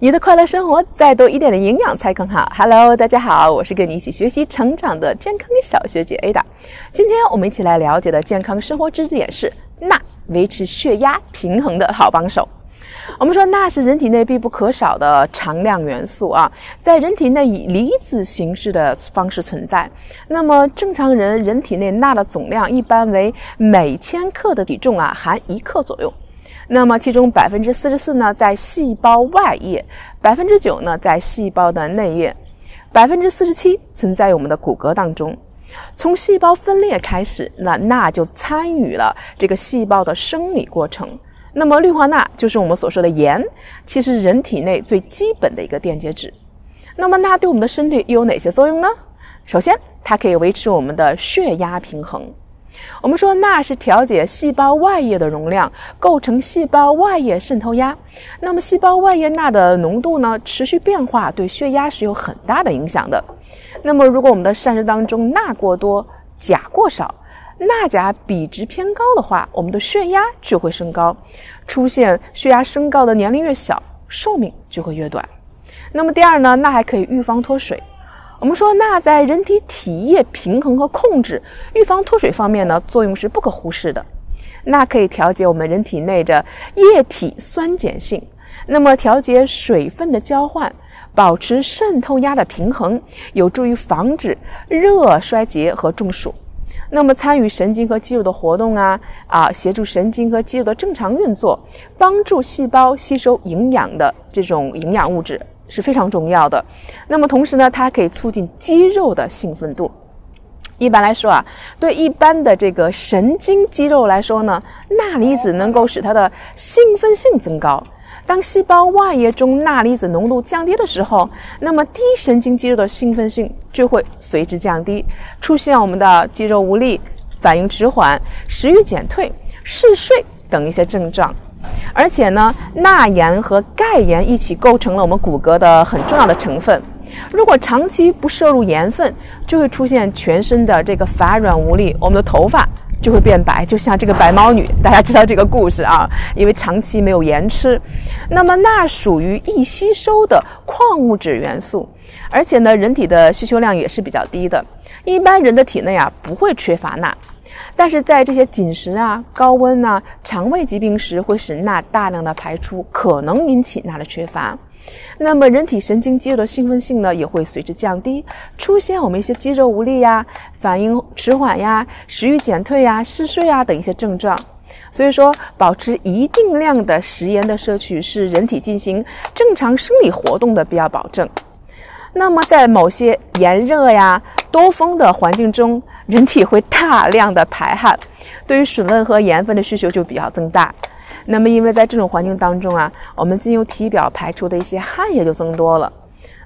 你的快乐生活，再多一点的营养才更好。Hello，大家好，我是跟你一起学习成长的健康小学姐 Ada。今天我们一起来了解的健康生活知识点是钠，维持血压平衡的好帮手。我们说钠是人体内必不可少的常量元素啊，在人体内以离子形式的方式存在。那么正常人人体内钠的总量一般为每千克的体重啊含一克左右。那么，其中百分之四十四呢在细胞外液，百分之九呢在细胞的内液，百分之四十七存在于我们的骨骼当中。从细胞分裂开始，那钠就参与了这个细胞的生理过程。那么，氯化钠就是我们所说的盐，其实人体内最基本的一个电解质。那么，钠对我们的身体又有哪些作用呢？首先，它可以维持我们的血压平衡。我们说钠是调节细胞外液的容量，构成细胞外液渗透压。那么细胞外液钠的浓度呢，持续变化对血压是有很大的影响的。那么如果我们的膳食当中钠过多，钾过少，钠钾比值偏高的话，我们的血压就会升高。出现血压升高的年龄越小，寿命就会越短。那么第二呢，钠还可以预防脱水。我们说钠在人体体液平衡和控制、预防脱水方面呢，作用是不可忽视的。钠可以调节我们人体内的液体酸碱性，那么调节水分的交换，保持渗透压的平衡，有助于防止热衰竭和中暑。那么参与神经和肌肉的活动啊啊，协助神经和肌肉的正常运作，帮助细胞吸收营养的这种营养物质。是非常重要的。那么同时呢，它还可以促进肌肉的兴奋度。一般来说啊，对一般的这个神经肌肉来说呢，钠离子能够使它的兴奋性增高。当细胞外液中钠离子浓度降低的时候，那么低神经肌肉的兴奋性就会随之降低，出现我们的肌肉无力、反应迟缓、食欲减退、嗜睡等一些症状。而且呢，钠盐和钙盐一起构成了我们骨骼的很重要的成分。如果长期不摄入盐分，就会出现全身的这个乏软无力，我们的头发就会变白，就像这个白毛女，大家知道这个故事啊？因为长期没有盐吃。那么钠属于易吸收的矿物质元素，而且呢，人体的需求量也是比较低的，一般人的体内啊不会缺乏钠。但是在这些紧食啊、高温啊、肠胃疾病时，会使钠大量的排出，可能引起钠的缺乏。那么，人体神经肌肉的兴奋性呢，也会随之降低，出现我们一些肌肉无力呀、反应迟缓呀、食欲减退呀、嗜睡啊等一些症状。所以说，保持一定量的食盐的摄取，是人体进行正常生理活动的必要保证。那么，在某些炎热呀、多风的环境中，人体会大量的排汗，对于水分和盐分的需求就比较增大。那么，因为在这种环境当中啊，我们经由体表排出的一些汗液就增多了，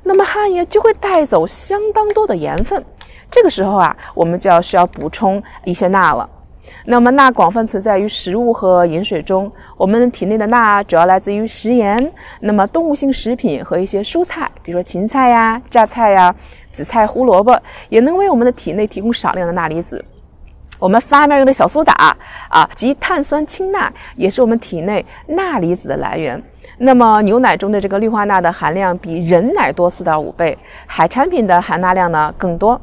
那么汗液就会带走相当多的盐分。这个时候啊，我们就要需要补充一些钠了。那么钠广泛存在于食物和饮水中，我们体内的钠主要来自于食盐，那么动物性食品和一些蔬菜，比如说芹菜呀、榨菜呀、紫菜、胡萝卜，也能为我们的体内提供少量的钠离子。我们发面用的小苏打啊，及碳酸氢钠也是我们体内钠离子的来源。那么牛奶中的这个氯化钠的含量比人奶多四到五倍，海产品的含钠量呢更多。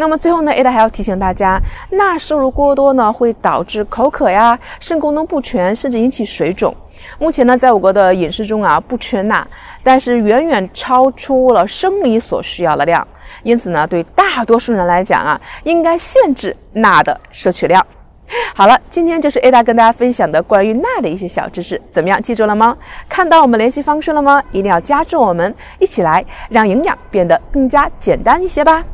那么最后呢，Ada 还要提醒大家，钠摄入过多呢，会导致口渴呀、肾功能不全，甚至引起水肿。目前呢，在我国的饮食中啊，不缺钠，但是远远超出了生理所需要的量，因此呢，对大多数人来讲啊，应该限制钠的摄取量。好了，今天就是 Ada 跟大家分享的关于钠的一些小知识，怎么样？记住了吗？看到我们联系方式了吗？一定要加注我们，一起来让营养变得更加简单一些吧。